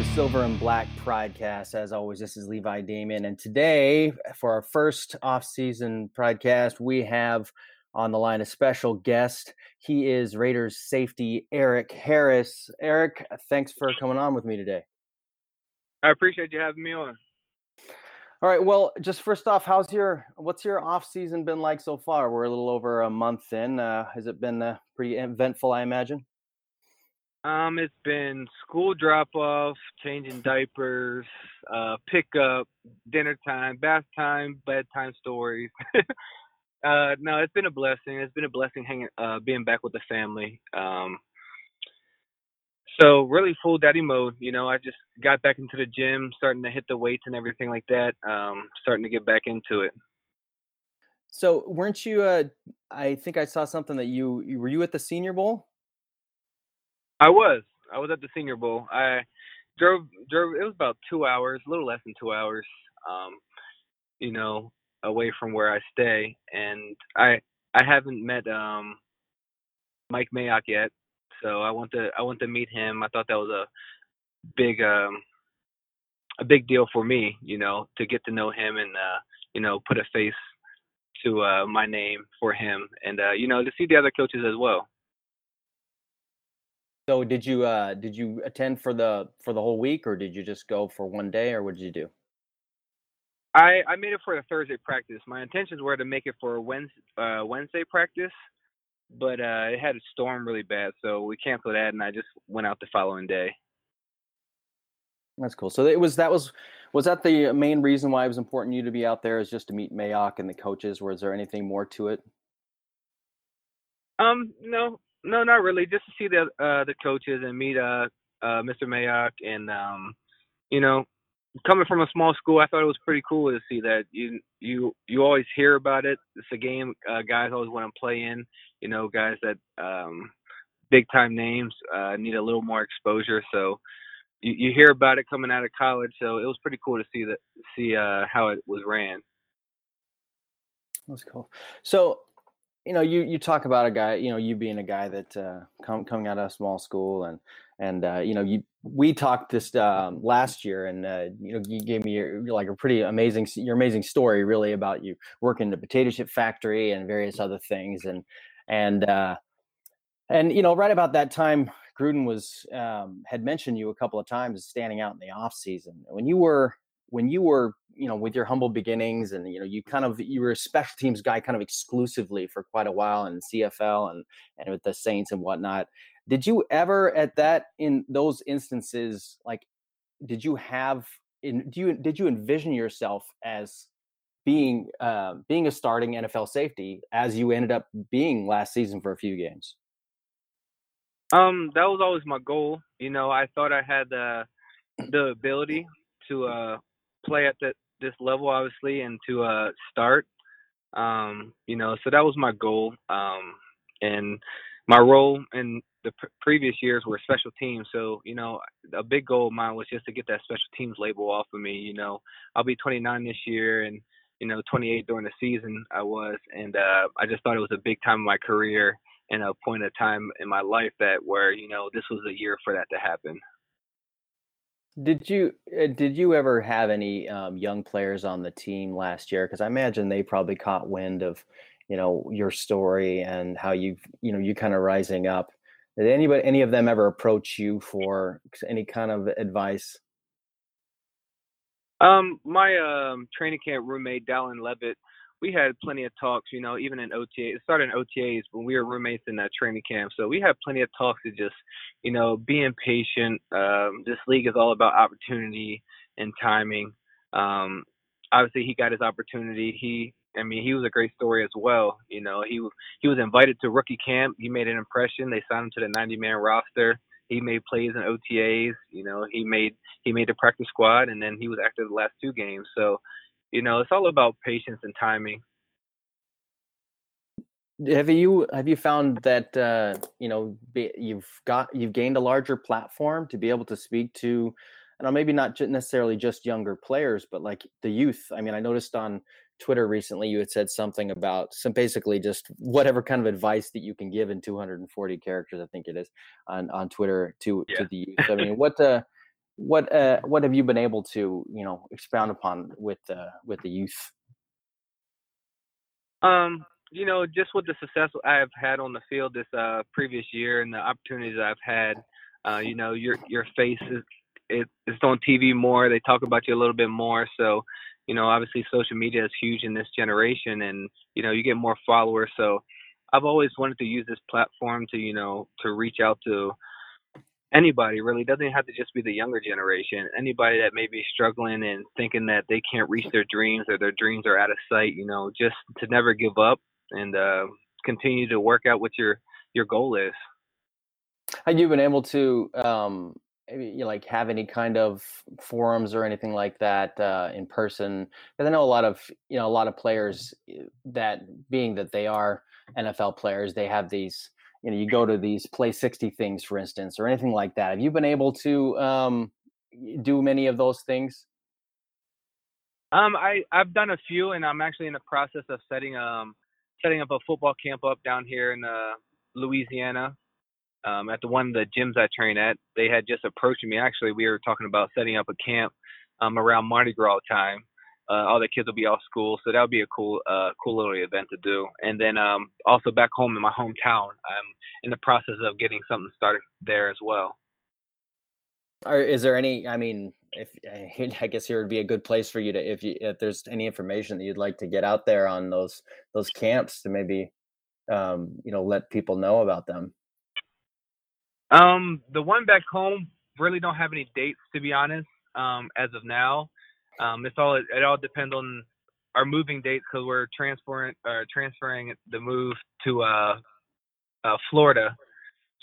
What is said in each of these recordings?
the Silver and Black Pridecast. As always, this is Levi Damien. And today, for our first off-season Pridecast, we have on the line a special guest. He is Raiders safety Eric Harris. Eric, thanks for coming on with me today. I appreciate you having me on. All right. Well, just first off, how's your what's your off season been like so far? We're a little over a month in. Uh, has it been uh, pretty eventful? I imagine. Um, it's been school drop off, changing diapers, uh, pickup, dinner time, bath time, bedtime stories. uh, no, it's been a blessing. It's been a blessing hanging, uh, being back with the family. Um, so really full daddy mode. You know, I just got back into the gym, starting to hit the weights and everything like that. Um, starting to get back into it. So weren't you? Uh, I think I saw something that you, you were you at the Senior Bowl. I was. I was at the Senior Bowl. I drove drove. It was about two hours, a little less than two hours. Um, you know, away from where I stay, and I I haven't met um Mike Mayock yet, so I want to I want to meet him. I thought that was a big um a big deal for me, you know, to get to know him and uh, you know put a face to uh, my name for him, and uh, you know to see the other coaches as well. So did you uh did you attend for the for the whole week or did you just go for one day or what did you do? I I made it for the Thursday practice. My intentions were to make it for Wednesday uh, Wednesday practice, but uh, it had a storm really bad, so we canceled that, and I just went out the following day. That's cool. So it was that was was that the main reason why it was important you to be out there is just to meet Mayock and the coaches? Was there anything more to it? Um, no, no, not really. Just to see the uh, the coaches and meet uh, uh, Mr. Mayock, and um, you know, coming from a small school, I thought it was pretty cool to see that you you you always hear about it. It's a game uh, guys always want to play in. You know, guys that um, big time names uh, need a little more exposure. So you, you hear about it coming out of college. So it was pretty cool to see that see uh, how it was ran. That's cool. So you know, you you talk about a guy, you know, you being a guy that uh, come, coming out of a small school, and and uh, you know, you we talked this um, last year, and uh, you know, you gave me your, like a pretty amazing your amazing story, really about you working in the potato chip factory and various other things, and and uh, and you know, right about that time, Gruden was um, had mentioned you a couple of times standing out in the off season. When you were when you were you know with your humble beginnings and you know you kind of you were a special teams guy kind of exclusively for quite a while in cfl and and with the saints and whatnot did you ever at that in those instances like did you have in do you did you envision yourself as being uh, being a starting nfl safety as you ended up being last season for a few games? Um that was always my goal you know i thought i had the the ability to uh play at this level, obviously, and to uh, start. Um, you know, so that was my goal. Um, and my role in the pr- previous years were special teams. So, you know, a big goal of mine was just to get that special teams label off of me. You know, I'll be 29 this year and, you know, 28 during the season I was. And uh, I just thought it was a big time in my career and a point of time in my life that where, you know, this was the year for that to happen. Did you uh, did you ever have any um, young players on the team last year? Because I imagine they probably caught wind of, you know, your story and how you you know you kind of rising up. Did anybody any of them ever approach you for any kind of advice? Um, my um, training camp roommate Dallin Leavitt we had plenty of talks, you know, even in OTA. It started in OTAs when we were roommates in that training camp. So we had plenty of talks to just, you know, being patient. Um, this league is all about opportunity and timing. Um, obviously, he got his opportunity. He, I mean, he was a great story as well. You know, he he was invited to rookie camp. He made an impression. They signed him to the 90-man roster. He made plays in OTAs. You know, he made he made the practice squad, and then he was active the last two games. So you know, it's all about patience and timing. Have you have you found that uh, you know be, you've got you've gained a larger platform to be able to speak to, I know maybe not necessarily just younger players, but like the youth. I mean, I noticed on Twitter recently you had said something about some basically just whatever kind of advice that you can give in 240 characters, I think it is, on on Twitter to yeah. to the youth. I mean, what uh, what uh, what have you been able to you know expound upon with uh, with the youth? Um, you know, just with the success I've had on the field this uh, previous year and the opportunities I've had, uh, you know, your your face is it, it's on TV more. They talk about you a little bit more. So, you know, obviously social media is huge in this generation, and you know, you get more followers. So, I've always wanted to use this platform to you know to reach out to anybody really. Doesn't have to just be the younger generation. Anybody that may be struggling and thinking that they can't reach their dreams or their dreams are out of sight you know just to never give up and uh, continue to work out what your your goal is. Have you been able to um you like have any kind of forums or anything like that uh, in person? Because i know a lot of you know a lot of players eh, that being that they are nfl players they have these you know you go to these play 60 things for instance or anything like that. Have you been able to um, do many of those things? Um i i've done a few and i'm actually in the process of setting um setting up a football camp up down here in uh louisiana um at the one of the gyms i train at. They had just approached me. Actually we were talking about setting up a camp um around mardi gras time uh, all the kids will be off school, so that would be a cool, uh, cool little event to do. And then um, also back home in my hometown, I'm in the process of getting something started there as well. Or is there any? I mean, if I guess here would be a good place for you to, if you, if there's any information that you'd like to get out there on those those camps to maybe, um, you know, let people know about them. Um, the one back home really don't have any dates to be honest. Um, as of now, um, it's all it all depends on our moving dates because we're transferring uh, transferring the move to uh, uh, Florida.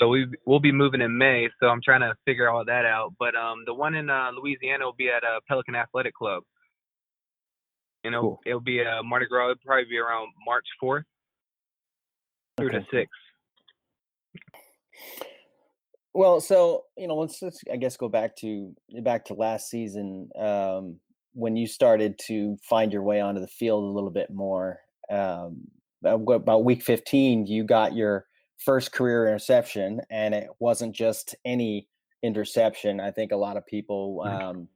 So we we'll be moving in May. So I'm trying to figure all that out. But um, the one in uh, Louisiana will be at uh, Pelican Athletic Club. You know, cool. it'll be a uh, Mardi Gras. It'll probably be around March 4th through okay. the 6th. Well, so you know, let's, let's I guess go back to back to last season. Um, when you started to find your way onto the field a little bit more, um, about week 15, you got your first career interception, and it wasn't just any interception. I think a lot of people mm. um,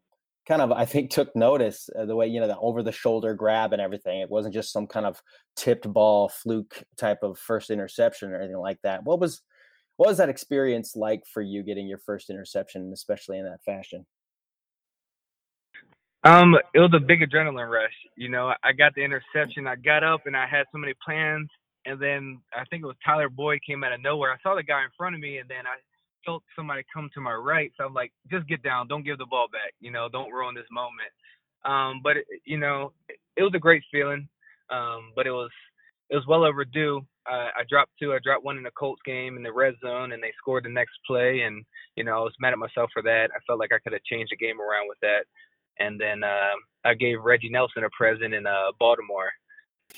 kind of, I think, took notice the way, you know, the over the shoulder grab and everything. It wasn't just some kind of tipped ball fluke type of first interception or anything like that. What was, what was that experience like for you getting your first interception, especially in that fashion? Um, it was a big adrenaline rush. You know, I got the interception. I got up and I had so many plans. And then I think it was Tyler Boyd came out of nowhere. I saw the guy in front of me, and then I felt somebody come to my right. So I'm like, just get down. Don't give the ball back. You know, don't ruin this moment. Um, but it, you know, it was a great feeling. Um, but it was it was well overdue. Uh, I dropped two. I dropped one in the Colts game in the red zone, and they scored the next play. And you know, I was mad at myself for that. I felt like I could have changed the game around with that and then uh, I gave Reggie Nelson a present in uh, Baltimore.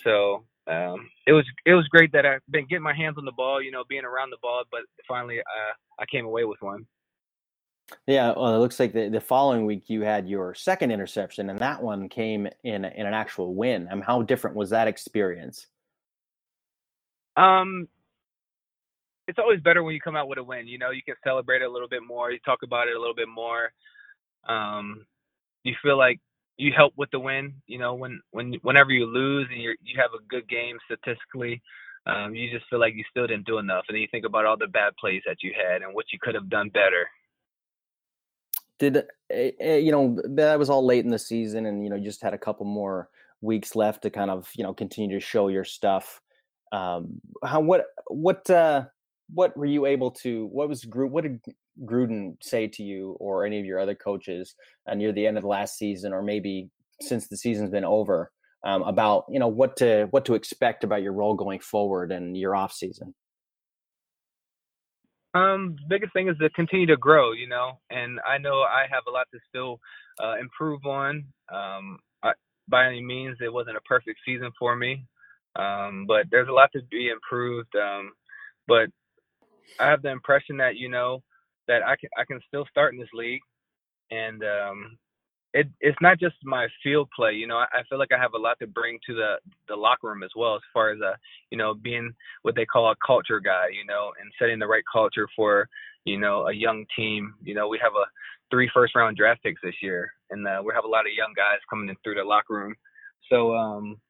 So um, it was it was great that I've been getting my hands on the ball, you know, being around the ball, but finally uh, I came away with one. Yeah, well, it looks like the, the following week you had your second interception, and that one came in in an actual win. I mean, how different was that experience? Um, it's always better when you come out with a win. You know, you can celebrate it a little bit more. You talk about it a little bit more. Um, you feel like you help with the win. You know, when when whenever you lose and you you have a good game statistically, um, you just feel like you still didn't do enough, and then you think about all the bad plays that you had and what you could have done better. Did uh, you know that was all late in the season, and you know just had a couple more weeks left to kind of you know continue to show your stuff. Um, how what what uh, what were you able to? What was group? What did Gruden say to you or any of your other coaches uh, near the end of the last season, or maybe since the season's been over, um, about you know what to what to expect about your role going forward and your off season? Um, biggest thing is to continue to grow, you know, and I know I have a lot to still uh, improve on. Um, I, by any means, it wasn't a perfect season for me, um, but there's a lot to be improved. Um, but I have the impression that you know that I can I can still start in this league, and um, it it's not just my field play. You know, I, I feel like I have a lot to bring to the the locker room as well, as far as uh, you know, being what they call a culture guy. You know, and setting the right culture for you know, a young team. You know, we have a three first round draft picks this year, and uh, we have a lot of young guys coming in through the locker room. So um,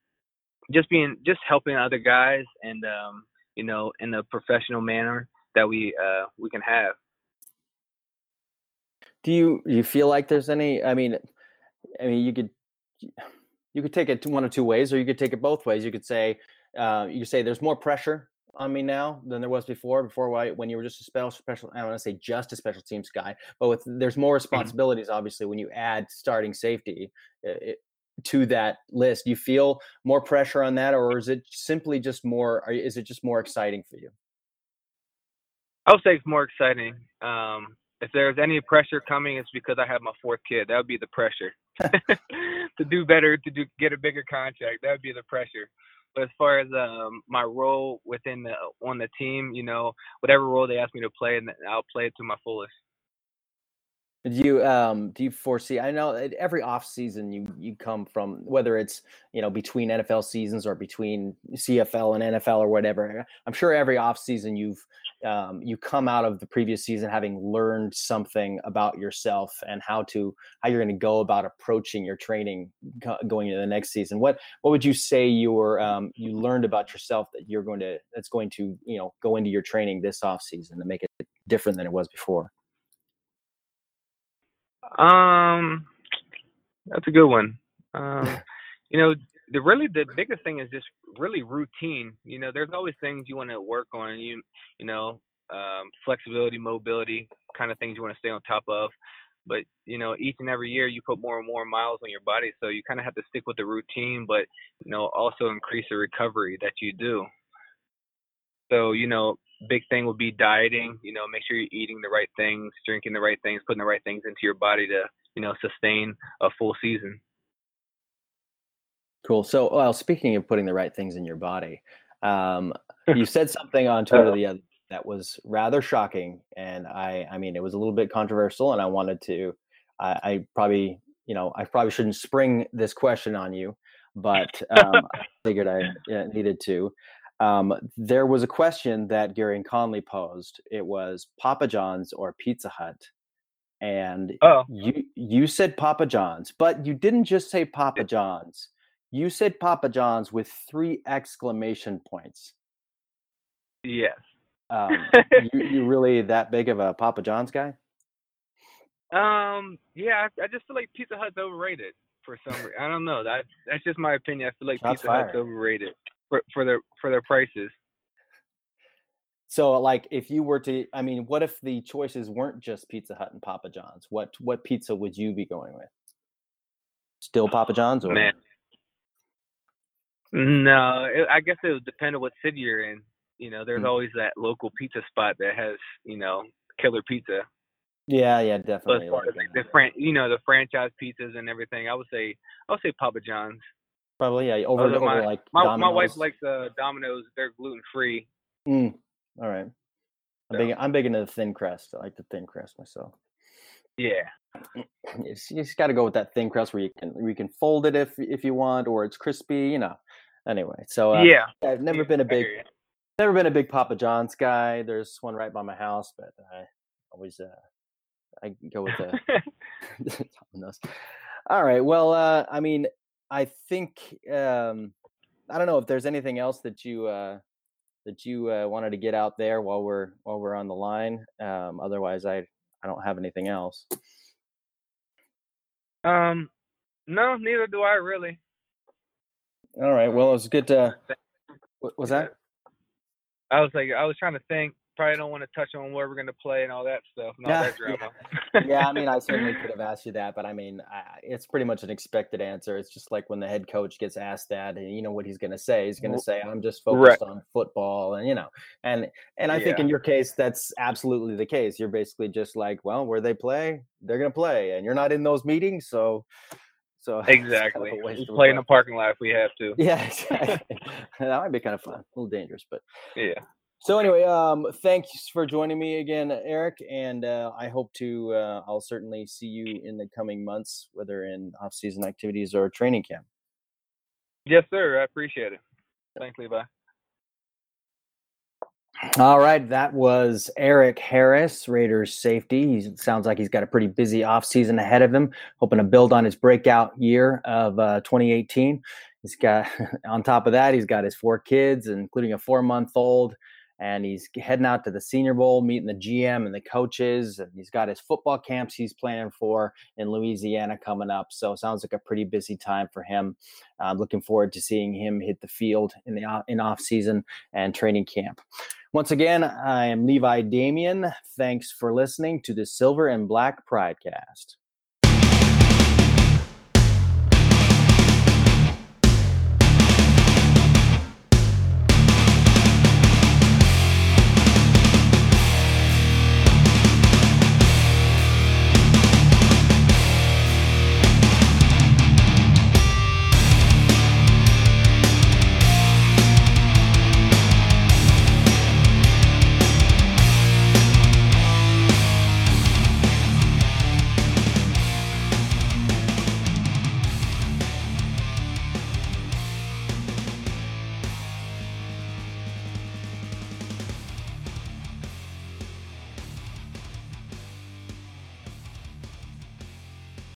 just being, just helping other guys, and um, you know, in a professional manner that we uh, we can have. Do you you feel like there's any? I mean, I mean, you could you could take it one of two ways, or you could take it both ways. You could say uh, you could say there's more pressure on me now than there was before. Before when you were just a special special, I don't want to say just a special teams guy, but with there's more mm-hmm. responsibilities. Mm-hmm. Obviously, when you add starting safety it, to that list, you feel more pressure on that, or is it simply just more? Or is it just more exciting for you? I would say it's more exciting. Um, if there's any pressure coming, it's because I have my fourth kid. That would be the pressure to do better, to do get a bigger contract. That would be the pressure. But as far as um, my role within the on the team, you know, whatever role they ask me to play, and I'll play it to my fullest. Do you um do you foresee? I know every off season you you come from whether it's you know between NFL seasons or between CFL and NFL or whatever. I'm sure every off season you've um, you come out of the previous season having learned something about yourself and how to how you're going to go about approaching your training going into the next season. What what would you say you were um, you learned about yourself that you're going to that's going to you know go into your training this off season to make it different than it was before? Um, that's a good one. Um, you know, the really the biggest thing is just really routine. You know, there's always things you want to work on. You you know, um, flexibility, mobility, kind of things you want to stay on top of. But you know, each and every year you put more and more miles on your body, so you kind of have to stick with the routine, but you know, also increase the recovery that you do. So you know, big thing would be dieting. You know, make sure you're eating the right things, drinking the right things, putting the right things into your body to, you know, sustain a full season. Cool. So, well, speaking of putting the right things in your body, um, you said something on Twitter the other that was rather shocking, and I, I mean, it was a little bit controversial, and I wanted to, I, I probably, you know, I probably shouldn't spring this question on you, but um, I figured I needed to um, there was a question that Gary and Conley posed. It was Papa John's or Pizza Hut, and oh. you you said Papa John's, but you didn't just say Papa John's. You said Papa John's with three exclamation points. Yes. Um, you, you really that big of a Papa John's guy? Um. Yeah, I, I just feel like Pizza Hut's overrated for some reason. I don't know. That that's just my opinion. I feel like Shots Pizza fired. Hut's overrated for, for their for their prices. So, like, if you were to, I mean, what if the choices weren't just Pizza Hut and Papa John's? What what pizza would you be going with? Still Papa John's, or man? No, it, I guess it would depend on what city you're in. You know, there's mm. always that local pizza spot that has, you know, killer pizza. Yeah, yeah, definitely. But like the, the fran- you know, the franchise pizzas and everything, I would say, I would say Papa John's. Probably yeah. Over, over my, like my, my wife likes uh, Domino's. They're gluten free. Mm. All right. I'm so. big. I'm big into the thin crust. I like the thin crust myself. Yeah. You just got to go with that thin crust where you can you can fold it if if you want, or it's crispy. You know. Anyway, so uh, yeah, I've never been a big, never been a big Papa John's guy. There's one right by my house, but I always uh, I go with the Domino's. All right. Well, uh, I mean, I think um, I don't know if there's anything else that you uh, that you uh, wanted to get out there while we're while we're on the line. Um, otherwise, I I don't have anything else. Um, no, neither do I really. All right. Well, it was good to. What was that? I was like, I was trying to think probably don't want to touch on where we're going to play and all that stuff and yeah, that drama. Yeah. yeah, I mean, I certainly could have asked you that, but I mean, I, it's pretty much an expected answer. It's just like when the head coach gets asked that, and you know what he's going to say. He's going to say, "I'm just focused right. on football," and you know, and and I yeah. think in your case, that's absolutely the case. You're basically just like, well, where they play, they're going to play, and you're not in those meetings, so. So exactly, kind of we play in the parking lot if we have to. Yeah, exactly. that might be kind of fun, a little dangerous, but yeah. So anyway, um, thanks for joining me again, Eric, and uh, I hope to. Uh, I'll certainly see you in the coming months, whether in off-season activities or training camp. Yes, sir. I appreciate it. Thanks, Levi. All right, that was Eric Harris, Raiders safety. He sounds like he's got a pretty busy offseason ahead of him, hoping to build on his breakout year of uh, 2018. He's got, on top of that, he's got his four kids, including a four month old and he's heading out to the Senior Bowl, meeting the GM and the coaches, and he's got his football camps he's planning for in Louisiana coming up. So sounds like a pretty busy time for him. I'm looking forward to seeing him hit the field in the in off season and training camp. Once again, I am Levi Damien. Thanks for listening to the Silver and Black Pridecast.